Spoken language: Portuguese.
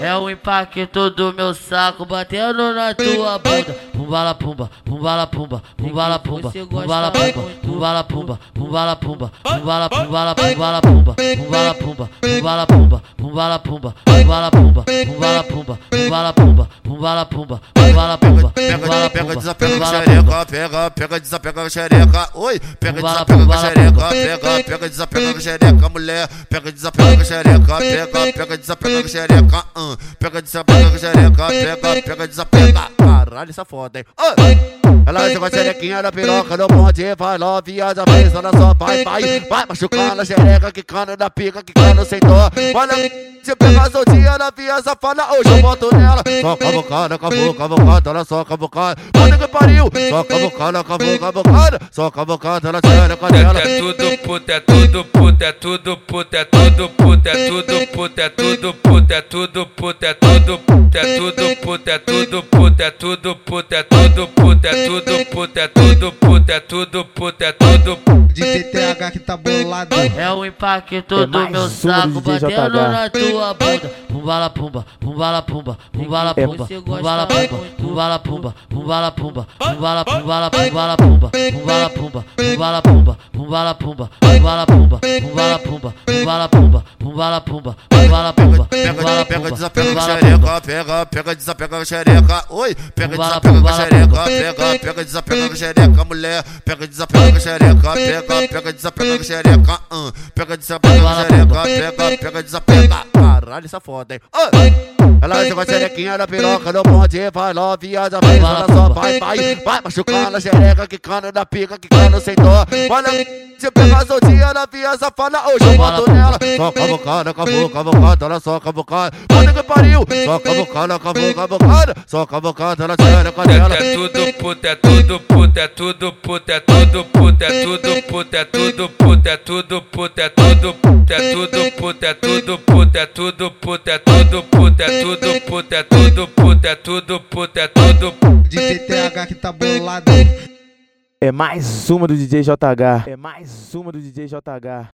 É o impacto do meu saco batendo na tua bunda. Pumbala pumba, pumbala pumba, pumbala pumba, pumbala pumba, pumbala pumba, pumbala pumba, pumbala pumbala pumbala pumba, pumbala pumba, pumbala pumba, pumbala pumba, pumbala pumba, pumbala pumba, pumbala pumba, pumbala pumba, pumbala pumba, Pega, pega, desapega xereca, pega, pega, desapega xereca, oi, pega, desapega xereca, pega, pega, desapega xereca, mulher, pega, desapega xereca, pega, pega, desapega xereca, pega, desapega com xereca, pega, pega, desapega, caralho, essa foda, hein, oi. Ela joga a xerequinha na piroca no ponte, vai lá, viaja, pensa na sua pai, vai, vai machucando a xereca, que cana da pica, que cana sem dó. Se pegar soltinha na via safada, hoje eu boto nela. Só cavocada, cavocada, cavocada, ela só cavocada. Puta que pariu! Só cavocada, cavocada, cavocada. Só cavocada, ela tira com ela. É tudo puta, é tudo puta, é tudo puta, é tudo puta, é tudo puta, é tudo puta, é tudo puta, é tudo puta, é tudo puta, é tudo puta, é tudo puta, é tudo puta, é tudo puta, é tudo puta, é tudo puta, é tudo puta. DJ TH que tá bolado. É o impacto do meu saco batendo na tua bunda. Pumbala pumba, pumbala pumba, pumbala pumba, pumbala pumba, pumbala pumba, pumbala pumba, pumbala pumbala pumbala pumba, pumbala pumba, pumbala pumba, pumbala pumba, pumbala pumba, pumbala pumba, pumbala pumba, pumbala pumba, pumbala pumba, Pega, pega, desapega xereca, pega, pega, desapega xereca, oi, pega, desapega xereca, pega, pega, desapega xereca, mulher, pega, desapega xereca, pega, pega, desapega xereca, hum, pega, desapega xereca, pega, pega, desapega, caralho, essa foda, hein, oi. Ela joga a xerequinha na piroca no ponte, vai lá, viaja, pensa na sua pai, vai, vai machucando a xereca, que cana da pica, que cana sem dó, olha. Se pegar soltinha na via safada, hoje eu boto nela. Só cavocada, cavocada, cavocada, ela só cavocada. Puta que pariu! Só cavocada, cavocada, cavocada. Só cavocada, ela tira com ela. É tudo puta, é tudo puta, é tudo puta, é tudo puta, é tudo puta, é tudo puta, é tudo puta, é tudo puta, é tudo puta, é tudo puta, é tudo puta, é tudo puta, é tudo puta, é tudo puta, é tudo puta, é tudo puta. DJ TH que tá bolado. É mais uma do DJ JH. É mais uma do DJ JH.